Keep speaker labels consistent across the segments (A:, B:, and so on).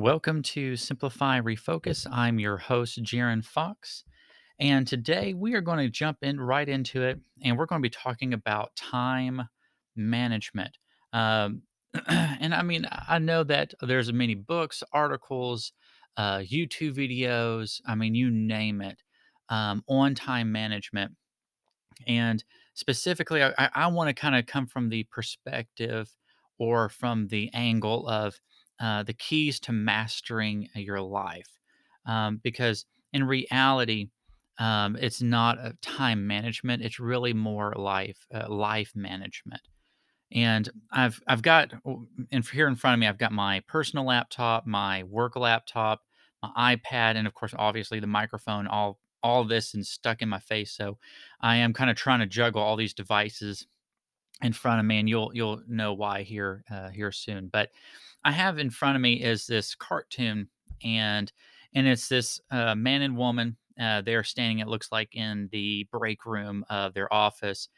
A: Welcome to Simplify Refocus. I'm your host, Jaron Fox. And today we are going to jump in right into it and we're going to be talking about time management. Um, and I mean, I know that there's many books, articles, uh, YouTube videos, I mean, you name it, um, on time management. And specifically, I, I want to kind of come from the perspective or from the angle of uh, the keys to mastering your life. Um, because in reality, um, it's not a time management; it's really more life uh, life management. And I've I've got and here in front of me, I've got my personal laptop, my work laptop, my iPad, and of course, obviously the microphone. All all this and stuck in my face. So I am kind of trying to juggle all these devices in front of me, and you'll you'll know why here uh, here soon. But I have in front of me is this cartoon, and and it's this uh, man and woman. Uh, they're standing. It looks like in the break room of their office,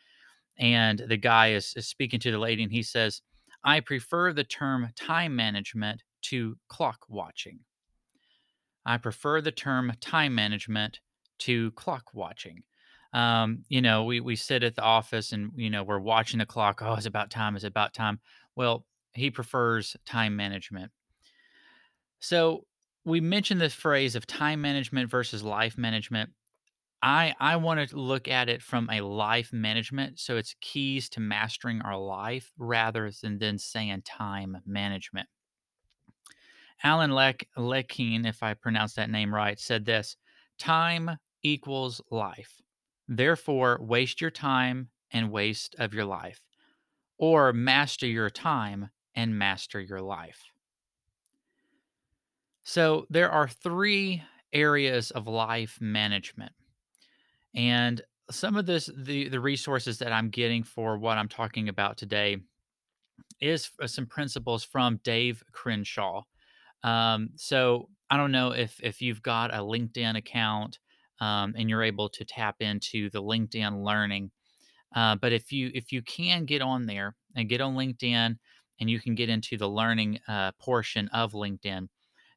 A: and the guy is, is speaking to the lady, and he says, "I prefer the term time management to clock watching. I prefer the term time management to clock watching." Um, you know, we we sit at the office and you know we're watching the clock. Oh, it's about time. It's about time. Well, he prefers time management. So we mentioned this phrase of time management versus life management. I I want to look at it from a life management, so it's keys to mastering our life rather than than saying time management. Alan Leck Lakein, if I pronounce that name right, said this: "Time equals life. Therefore, waste your time and waste of your life, or master your time and master your life." So there are three areas of life management. And some of this the the resources that I'm getting for what I'm talking about today is some principles from Dave Crenshaw. Um, so I don't know if if you've got a LinkedIn account um, and you're able to tap into the LinkedIn Learning, uh, but if you if you can get on there and get on LinkedIn and you can get into the learning uh, portion of LinkedIn,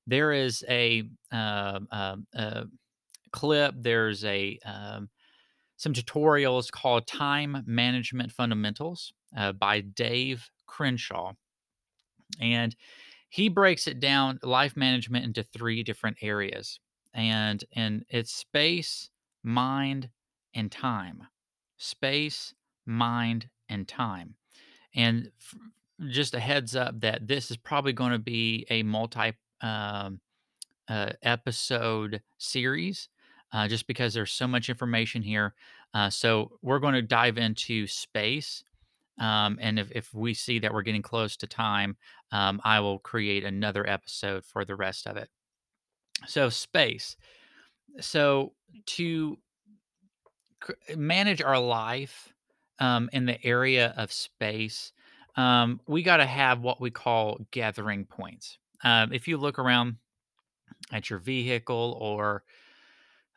A: there is a uh, uh, uh, clip. There's a um, some tutorials called Time Management Fundamentals uh, by Dave Crenshaw. And he breaks it down, life management, into three different areas. And, and it's space, mind, and time. Space, mind, and time. And f- just a heads up that this is probably going to be a multi um, uh, episode series uh, just because there's so much information here. Uh, so we're going to dive into space. Um, and if, if we see that we're getting close to time, um, I will create another episode for the rest of it. So, space. So, to manage our life um, in the area of space, um, we got to have what we call gathering points. Um, if you look around at your vehicle or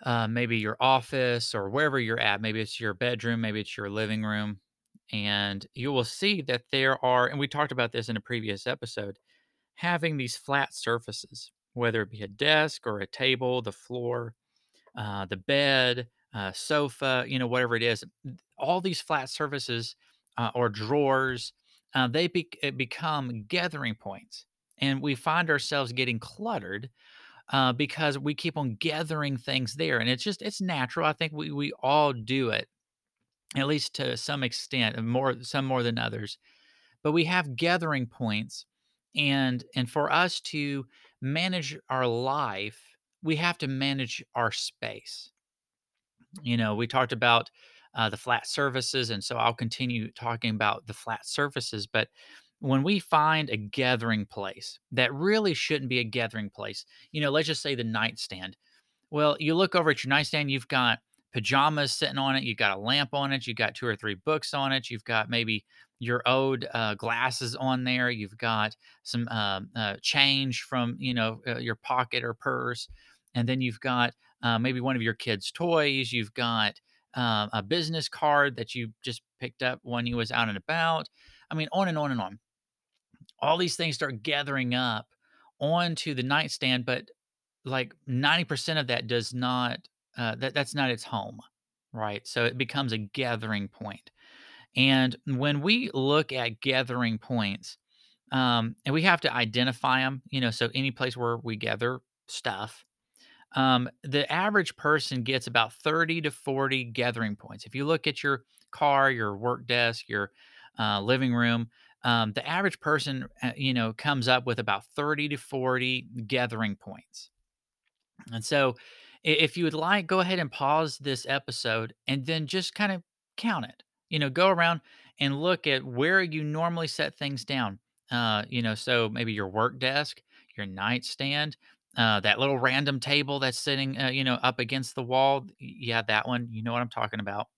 A: uh, maybe your office or wherever you're at. Maybe it's your bedroom, maybe it's your living room. And you will see that there are, and we talked about this in a previous episode, having these flat surfaces, whether it be a desk or a table, the floor, uh, the bed, uh, sofa, you know, whatever it is, all these flat surfaces uh, or drawers, uh, they be- become gathering points. And we find ourselves getting cluttered uh, because we keep on gathering things there, and it's just it's natural. I think we we all do it, at least to some extent, more some more than others. But we have gathering points, and and for us to manage our life, we have to manage our space. You know, we talked about uh, the flat surfaces, and so I'll continue talking about the flat surfaces. But when we find a gathering place that really shouldn't be a gathering place, you know, let's just say the nightstand. Well, you look over at your nightstand, you've got pajamas sitting on it, you've got a lamp on it, you've got two or three books on it, you've got maybe your owed uh, glasses on there, you've got some um, uh, change from you know uh, your pocket or purse, and then you've got uh, maybe one of your kids' toys, you've got uh, a business card that you just picked up when you was out and about. I mean, on and on and on all these things start gathering up onto the nightstand, but like 90% of that does not uh, that that's not its home, right? So it becomes a gathering point. And when we look at gathering points, um, and we have to identify them, you know, so any place where we gather stuff, um, the average person gets about 30 to 40 gathering points. If you look at your car, your work desk, your uh, living room, um, the average person, uh, you know, comes up with about 30 to 40 gathering points. And so, if you would like, go ahead and pause this episode and then just kind of count it. You know, go around and look at where you normally set things down. Uh, you know, so maybe your work desk, your nightstand, uh, that little random table that's sitting, uh, you know, up against the wall. Yeah, that one. You know what I'm talking about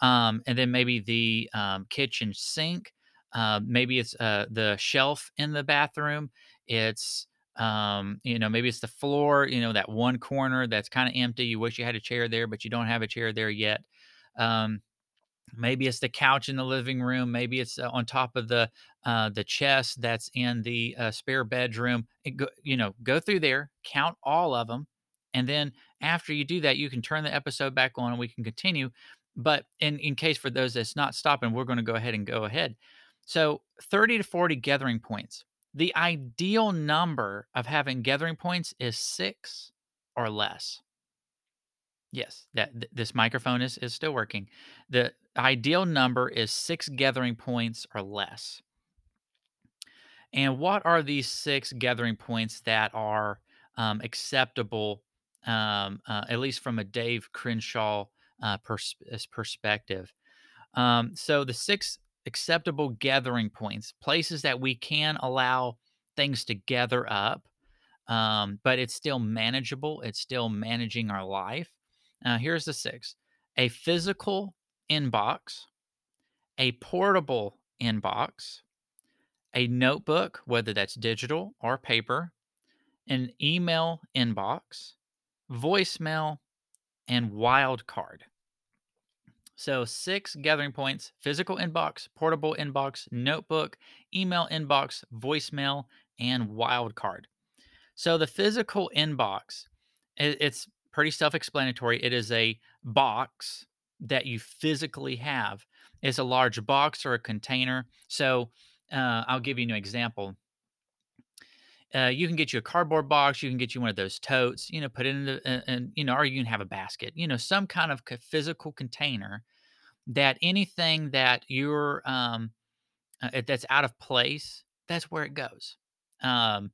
A: um, and then maybe the um, kitchen sink. Uh, maybe it's uh, the shelf in the bathroom. It's um, you know maybe it's the floor. You know that one corner that's kind of empty. You wish you had a chair there, but you don't have a chair there yet. Um, Maybe it's the couch in the living room. Maybe it's uh, on top of the uh, the chest that's in the uh, spare bedroom. It go, you know, go through there, count all of them, and then after you do that, you can turn the episode back on and we can continue. But in in case for those that's not stopping, we're going to go ahead and go ahead. So thirty to forty gathering points. The ideal number of having gathering points is six or less. Yes, that th this microphone is is still working. The ideal number is 6 gathering points or less. And what are these 6 gathering points that are, um, acceptable, um, uh, at least from a Dave Crenshaw, uh, pers perspective? Um, so the 6 acceptable gathering points, places that we can allow things to gather up, um, but it's still manageable. It's still managing our life. Uh, here's the six a physical inbox, a portable inbox, a notebook, whether that's digital or paper, an email inbox, voicemail, and wildcard. So, six gathering points physical inbox, portable inbox, notebook, email inbox, voicemail, and wildcard. So the physical inbox, it's pretty self-explanatory. It is a box that you physically have. It's a large box or a container. So uh, I'll give you an example. Uh, you can get you a cardboard box. You can get you one of those totes. You know, put it in the and, and you know, or you can have a basket. You know, some kind of physical container that anything that you're um, uh, that's out of place, that's where it goes. Um,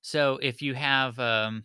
A: so if you have um,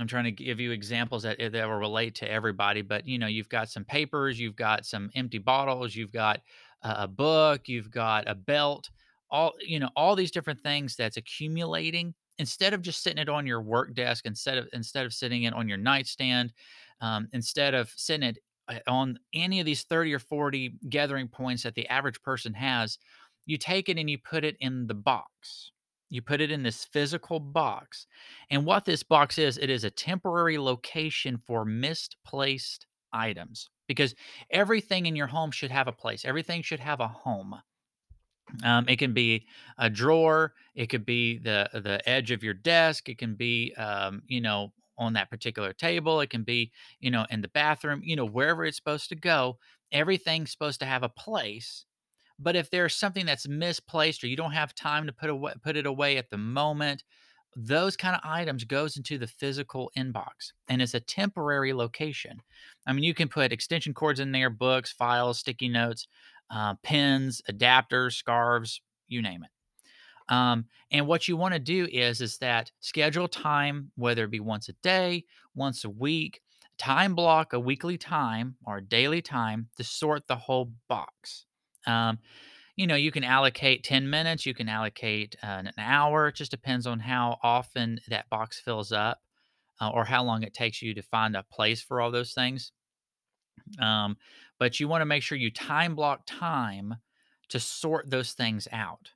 A: I'm trying to give you examples that eh, that will relate to everybody, but you know, you've got some papers, you've got some empty bottles, you've got a, book, you've got a belt, all you know, all these different things that's accumulating. Instead of just sitting it on your work desk, instead of instead of sitting it on your nightstand, um, instead of sitting it uh, on any of these 30 or 40 gathering points that the average person has, you take it and you put it in the box. You put it in this physical box and what this box is, it is a temporary location for misplaced items because everything in your home should have a place. Everything should have a home. Um, it can be a drawer. It could be the the edge of your desk. It can be, um, you know, on that particular table. It can be, you know, in the bathroom. You know, wherever it's supposed to go. Everything's supposed to have a place. But if there's something that's misplaced or you don't have time to put away, put it away at the moment, those kind of items goes into the physical inbox and it's a temporary location. I mean, you can put extension cords in there, books, files, sticky notes, uh, pens, adapters, scarves, you name it. Um, and what you want to do is is that schedule time, whether it be once a day, once a week, time block a weekly time or daily time to sort the whole box. Um, you know, you can allocate 10 minutes, you can allocate uh, an hour. It just depends on how often that box fills up uh, or how long it takes you to find a place for all those things. Um, but you want to make sure you time block time to sort those things out,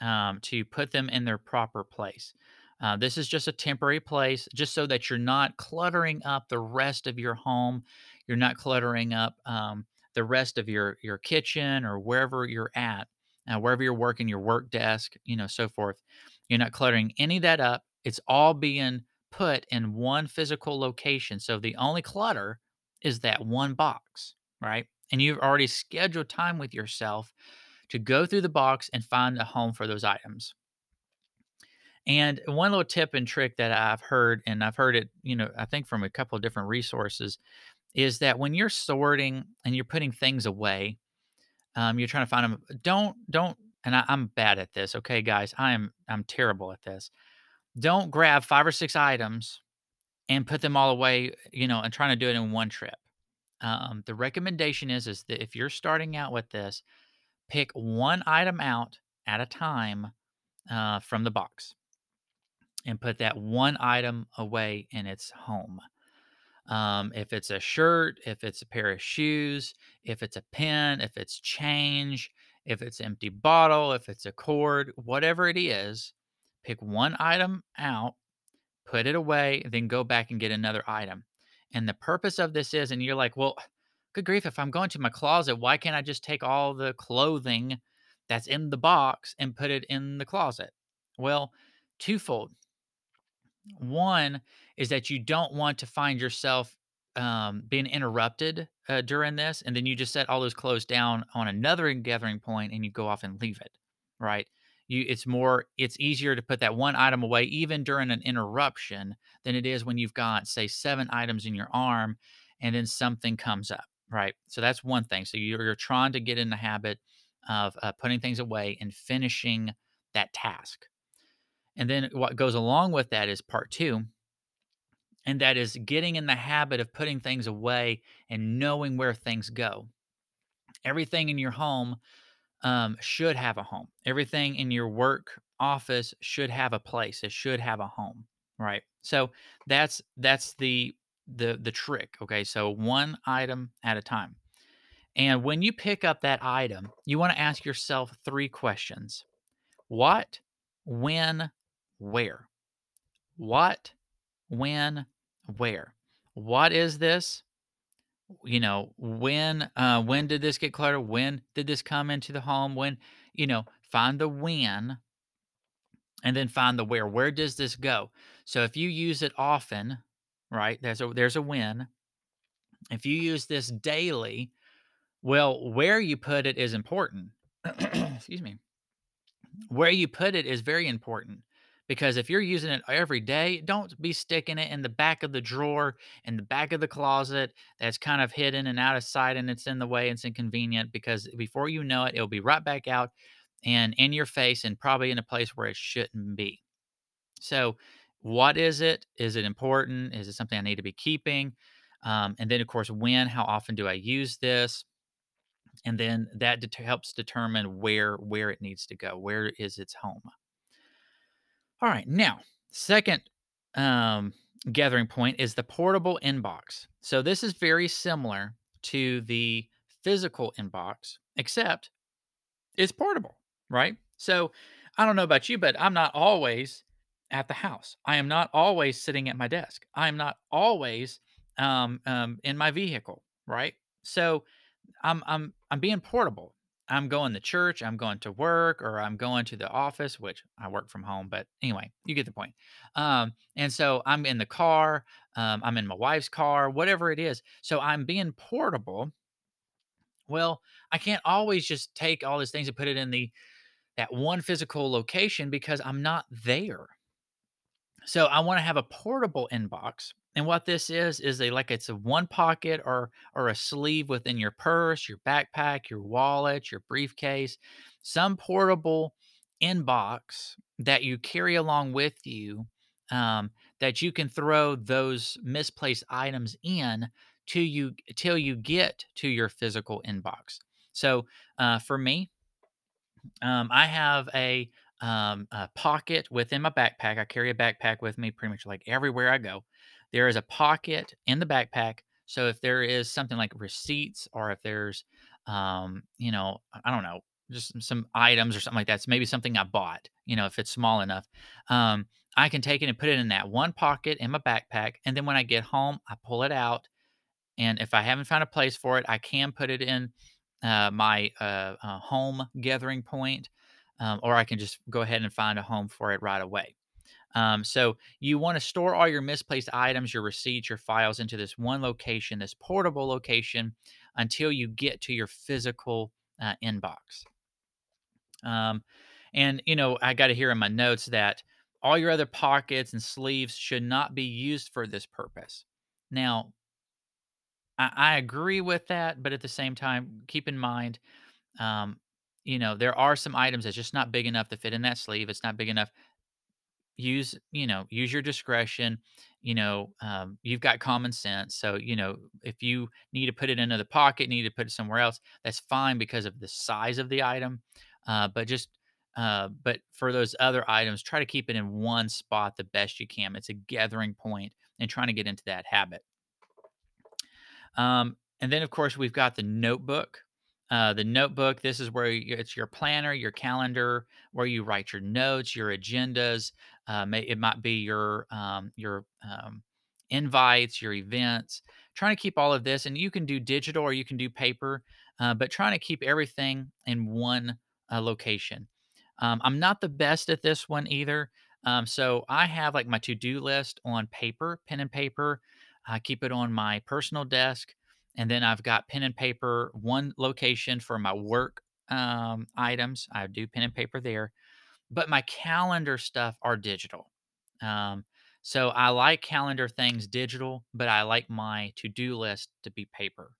A: um, to put them in their proper place. Uh, this is just a temporary place, just so that you're not cluttering up the rest of your home. You're not cluttering up um, the rest of your your kitchen or wherever you're at, uh, wherever you're working, your work desk, you know, so forth. You're not cluttering any of that up. It's all being put in one physical location. So the only clutter is that one box, right? And you've already scheduled time with yourself to go through the box and find a home for those items. And one little tip and trick that I've heard, and I've heard it, you know, I think from a couple of different resources, is that when you're sorting and you're putting things away, um, you're trying to find them. Don't don't. And I, I'm bad at this. Okay, guys, I am I'm terrible at this. Don't grab five or six items and put them all away, you know, and trying to do it in one trip. Um, the recommendation is is that if you're starting out with this, pick one item out at a time uh, from the box and put that one item away in its home. Um, if it's a shirt, if it's a pair of shoes, if it's a pen, if it's change, if it's empty bottle, if it's a cord, whatever it is, pick one item out, put it away, then go back and get another item. And the purpose of this is, and you're like, well, good grief, if I'm going to my closet, why can't I just take all the clothing that's in the box and put it in the closet? Well, twofold. One is that you don't want to find yourself um, being interrupted uh, during this, and then you just set all those clothes down on another gathering point, and you go off and leave it. Right? You, it's more, it's easier to put that one item away even during an interruption than it is when you've got, say, seven items in your arm, and then something comes up. Right? So that's one thing. So you're, you're trying to get in the habit of uh, putting things away and finishing that task. And then what goes along with that is part two, and that is getting in the habit of putting things away and knowing where things go. Everything in your home um, should have a home. Everything in your work office should have a place. It should have a home, right? So that's that's the the the trick. Okay, so one item at a time. And when you pick up that item, you want to ask yourself three questions: What, when, where? What, when, where? What is this? You know, when uh when did this get cluttered? When did this come into the home? When, you know, find the when and then find the where. Where does this go? So if you use it often, right? There's a there's a when. If you use this daily, well, where you put it is important. Excuse me. Where you put it is very important because if you're using it every day, don't be sticking it in the back of the drawer, in the back of the closet that's kind of hidden and out of sight and it's in the way, it's inconvenient because before you know it, it'll be right back out and in your face and probably in a place where it shouldn't be. So, what is it? Is it important? Is it something I need to be keeping? Um, and then, of course, when, how often do I use this? And then that det- helps determine where where it needs to go. Where is its home? All right, now, second um, gathering point is the portable inbox. So this is very similar to the physical inbox, except it's portable, right? So I don't know about you, but I'm not always at the house. I am not always sitting at my desk. I am not always um, um, in my vehicle, right? So I'm I'm I'm being portable. I'm going to church, I'm going to work, or I'm going to the office, which I work from home, but anyway, you get the point. Um, and so I'm in the car, um, I'm in my wife's car, whatever it is. So I'm being portable. Well, I can't always just take all these things and put it in the that one physical location because I'm not there. So I want to have a portable inbox. And what this is is a like it's a one pocket or or a sleeve within your purse, your backpack, your wallet, your briefcase, some portable inbox that you carry along with you um, that you can throw those misplaced items in till you till you get to your physical inbox. So uh, for me, um, I have a, um, a pocket within my backpack. I carry a backpack with me pretty much like everywhere I go. There is a pocket in the backpack. So if there is something like receipts or if there's, um, you know, I don't know, just some items or something like that. Maybe something I bought, you know, if it's small enough, um, I can take it and put it in that one pocket in my backpack. And then when I get home, I pull it out. And if I haven't found a place for it, I can put it in uh, my uh, uh, home gathering point, um, or I can just go ahead and find a home for it right away. Um, so you want to store all your misplaced items, your receipts, your files into this one location, this portable location, until you get to your physical uh, inbox. Um, and you know, I got to hear in my notes that all your other pockets and sleeves should not be used for this purpose. Now, I, I agree with that, but at the same time, keep in mind, um, you know, there are some items that's just not big enough to fit in that sleeve. It's not big enough use you know use your discretion you know um, you've got common sense so you know if you need to put it into the pocket need to put it somewhere else that's fine because of the size of the item uh, but just uh, but for those other items try to keep it in one spot the best you can it's a gathering point and trying to get into that habit um, and then, of course, we've got the notebook. Uh, the notebook, this is where it's your planner, your calendar, where you write your notes, your agendas. Uh, it might be your um, your um, invites, your events. Trying to keep all of this, and you can do digital or you can do paper, uh, but trying to keep everything in one uh, location. Um, I'm not the best at this one either. Um, so I have like my to do list on paper, pen and paper. I keep it on my personal desk. And then I've got pen and paper, one location for my work um, items. I do pen and paper there. But my calendar stuff are digital. Um, so I like calendar things digital, but I like my to do list to be paper.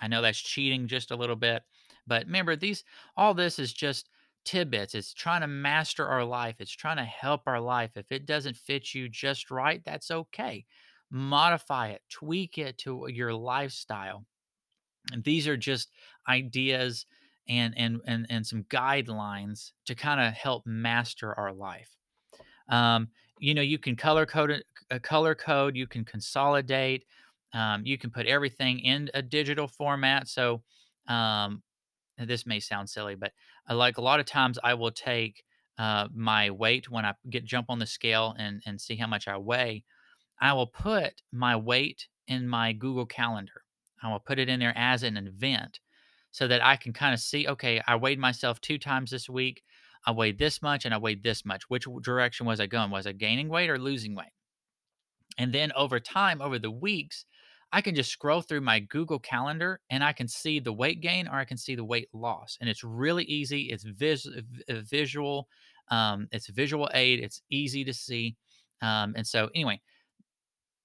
A: I know that's cheating just a little bit, but remember these all this is just tidbits. It's trying to master our life. It's trying to help our life. If it doesn't fit you just right, that's okay. Modify it, tweak it to your lifestyle. And these are just ideas and and and and some guidelines to kind of help master our life. Um, you know, you can color code it, uh, color code. You can consolidate. Um, you can put everything in a digital format. So, um, this may sound silly, but I like a lot of times I will take uh, my weight when I get jump on the scale and and see how much I weigh. I will put my weight in my Google Calendar. I will put it in there as an event so that I can kind of see, okay, I weighed myself two times this week. I weighed this much and I weighed this much. Which direction was I going? Was I gaining weight or losing weight? And then over time, over the weeks, I can just scroll through my Google Calendar and I can see the weight gain or I can see the weight loss. And it's really easy. It's vis- visual. Um, it's visual aid. It's easy to see. Um, and so, anyway,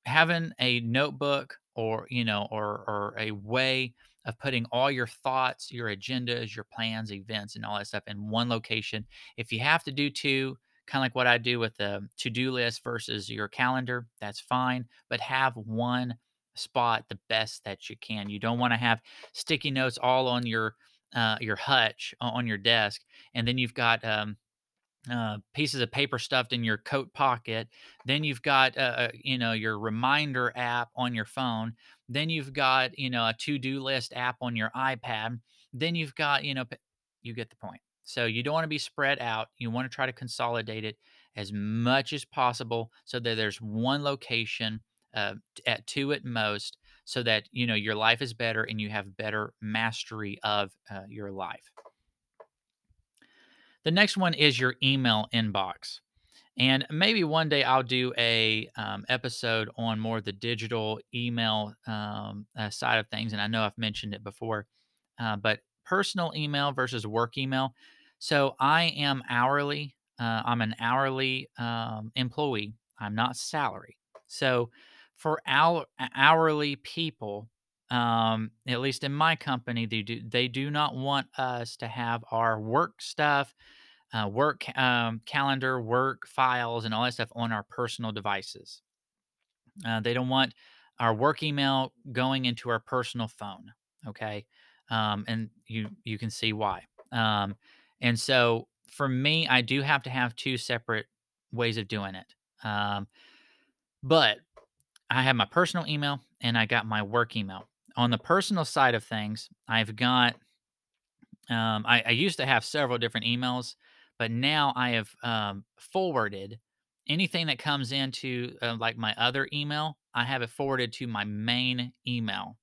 A: having a notebook or you know or or a way of putting all your thoughts your agendas your plans events and all that stuff in one location. If you have to do two kind of like what i do with the to-do list versus your calendar that's fine but have one spot the best that you can. You don't want to have sticky notes all on your uh, your hutch on your desk and then you've got um, uh, pieces of paper stuffed in your coat pocket. Then you've got, uh, uh, you know, your reminder app on your phone. Then you've got, you know, a to do list app on your iPad. Then you've got, you know, you get the point. So you don't want to be spread out. You want to try to consolidate it as much as possible so that there's one location uh, at two at most so that, you know, your life is better and you have better mastery of uh, your life. The next one is your email inbox. And maybe one day I'll do a um, episode on more the digital email um, uh, side of things. And I know I've mentioned it before, uh, but personal email versus work email. So I am hourly. Uh, I'm an hourly um, employee. I'm not salary. So for our hourly people, um, at least in my company, they do they do not want us to have our work stuff, uh, work um, calendar, work files, and all that stuff on our personal devices. Uh, they don't want our work email going into our personal phone. Okay, um, and you you can see why. Um, and so for me, I do have to have two separate ways of doing it. Um, but I have my personal email and I got my work email on the personal side of things, I've got um, I, I used to have several different emails, but now I have um, forwarded anything that comes into uh, like my other email. I have it forwarded to my main email.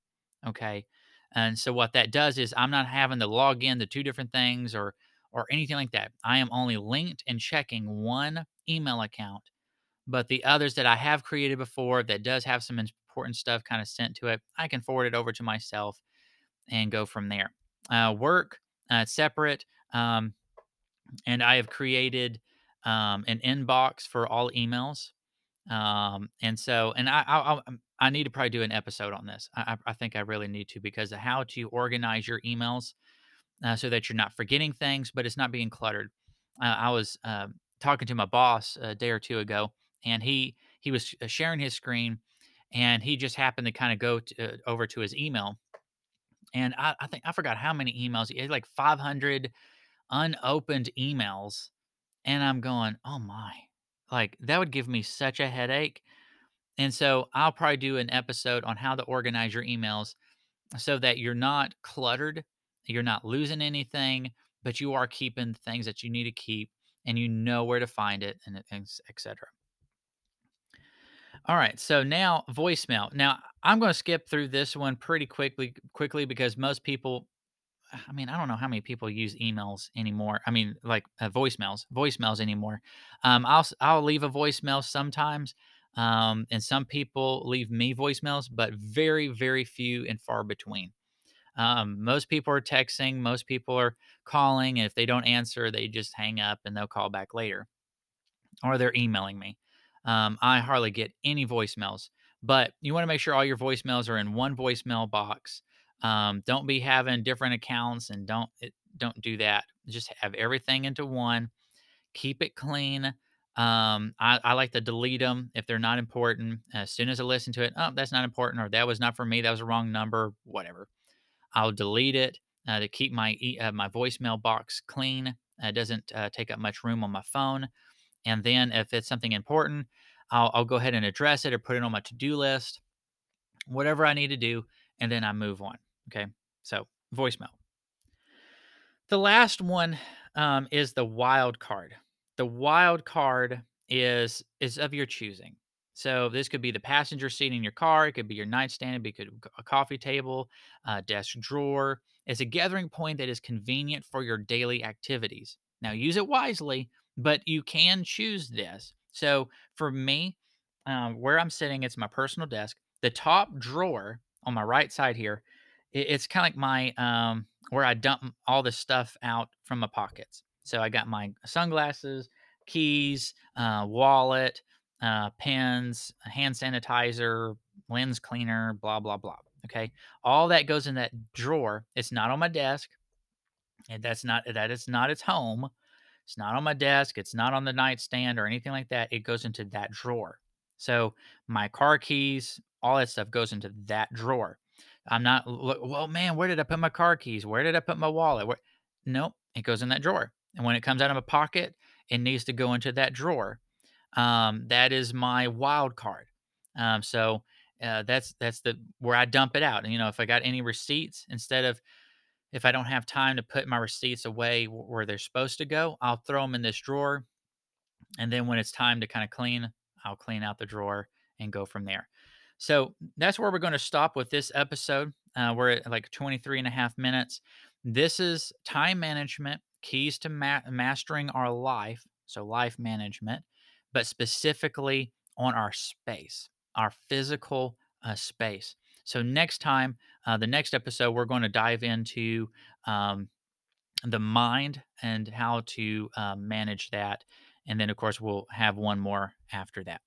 A: Okay. And so what that does is I'm not having to log in to two different things or or anything like that. I am only linked and checking one email account, but the others that I have created before that does have some important stuff kind of sent to it, I can forward it over to myself and go from there. Uh, work uh, separate, um, and I have created um, an inbox for all emails. Um, and so, and I, I, I, I need to probably do an episode on this. I, I think I really need to because how to organize your emails uh, so that you're not forgetting things, but it's not being cluttered. Uh, I was uh, talking to my boss a day or two ago, and he he was uh, sharing his screen, and he just happened to kind of go to, uh, over to his email, and I, I think I forgot how many emails he had, like 500 unopened emails, and I'm going, oh my, like that would give me such a headache. And so I'll probably do an episode on how to organize your emails so that you're not cluttered, you're not losing anything, but you are keeping things that you need to keep and you know where to find it and etc. All right, so now voicemail. Now I'm going to skip through this one pretty quickly quickly because most people I mean, I don't know how many people use emails anymore. I mean, like uh, voicemails, voicemails anymore. Um, I'll I'll leave a voicemail sometimes, um, and some people leave me voicemails, but very very few and far between. Um, most people are texting, most people are calling, and if they don't answer, they just hang up and they'll call back later, or they're emailing me. Um, I hardly get any voicemails, but you want to make sure all your voicemails are in one voicemail box. Um, don't be having different accounts and don't it, don't do that. Just have everything into one. Keep it clean. Um, I, I like to delete them if they're not important. As soon as I listen to it, oh, that's not important, or that was not for me. That was a wrong number. Whatever. I'll delete it uh, to keep my uh, my voicemail box clean. Uh, it doesn't uh, take up much room on my phone. And then if it's something important, I'll, I'll go ahead and address it or put it on my to do list, whatever I need to do, and then I move on. Okay. So voicemail. The last one um, is the wild card. The wild card is is of your choosing. So this could be the passenger seat in your car. It could be your nightstand. It could be a coffee table, a desk drawer. It's a gathering point that is convenient for your daily activities. Now use it wisely, but you can choose this. So for me, um, where I'm sitting, it's my personal desk. The top drawer on my right side here, it, it's kind of like my um, where I dump all the stuff out from my pockets. So I got my sunglasses, keys, uh, wallet, uh, pens, hand sanitizer, lens cleaner, blah blah blah. Okay, all that goes in that drawer. It's not on my desk, and that's not that is not its home. It's not on my desk. It's not on the nightstand or anything like that. It goes into that drawer. So my car keys, all that stuff goes into that drawer. I'm not, well, man, where did I put my car keys? Where did I put my wallet? Where? Nope, it goes in that drawer. And when it comes out of my pocket, it needs to go into that drawer. Um, that is my wild card. Um, so uh, that's that's the where I dump it out. And you know, if I got any receipts, instead of if I don't have time to put my receipts away where they're supposed to go, I'll throw them in this drawer. And then when it's time to kind of clean, I'll clean out the drawer and go from there. So that's where we're going to stop with this episode. Uh, we're at like 23 and a half minutes. This is time management, keys to ma- mastering our life. So, life management, but specifically on our space, our physical uh, space. So, next time, uh, the next episode, we're going to dive into um, the mind and how to uh, manage that. And then, of course, we'll have one more after that.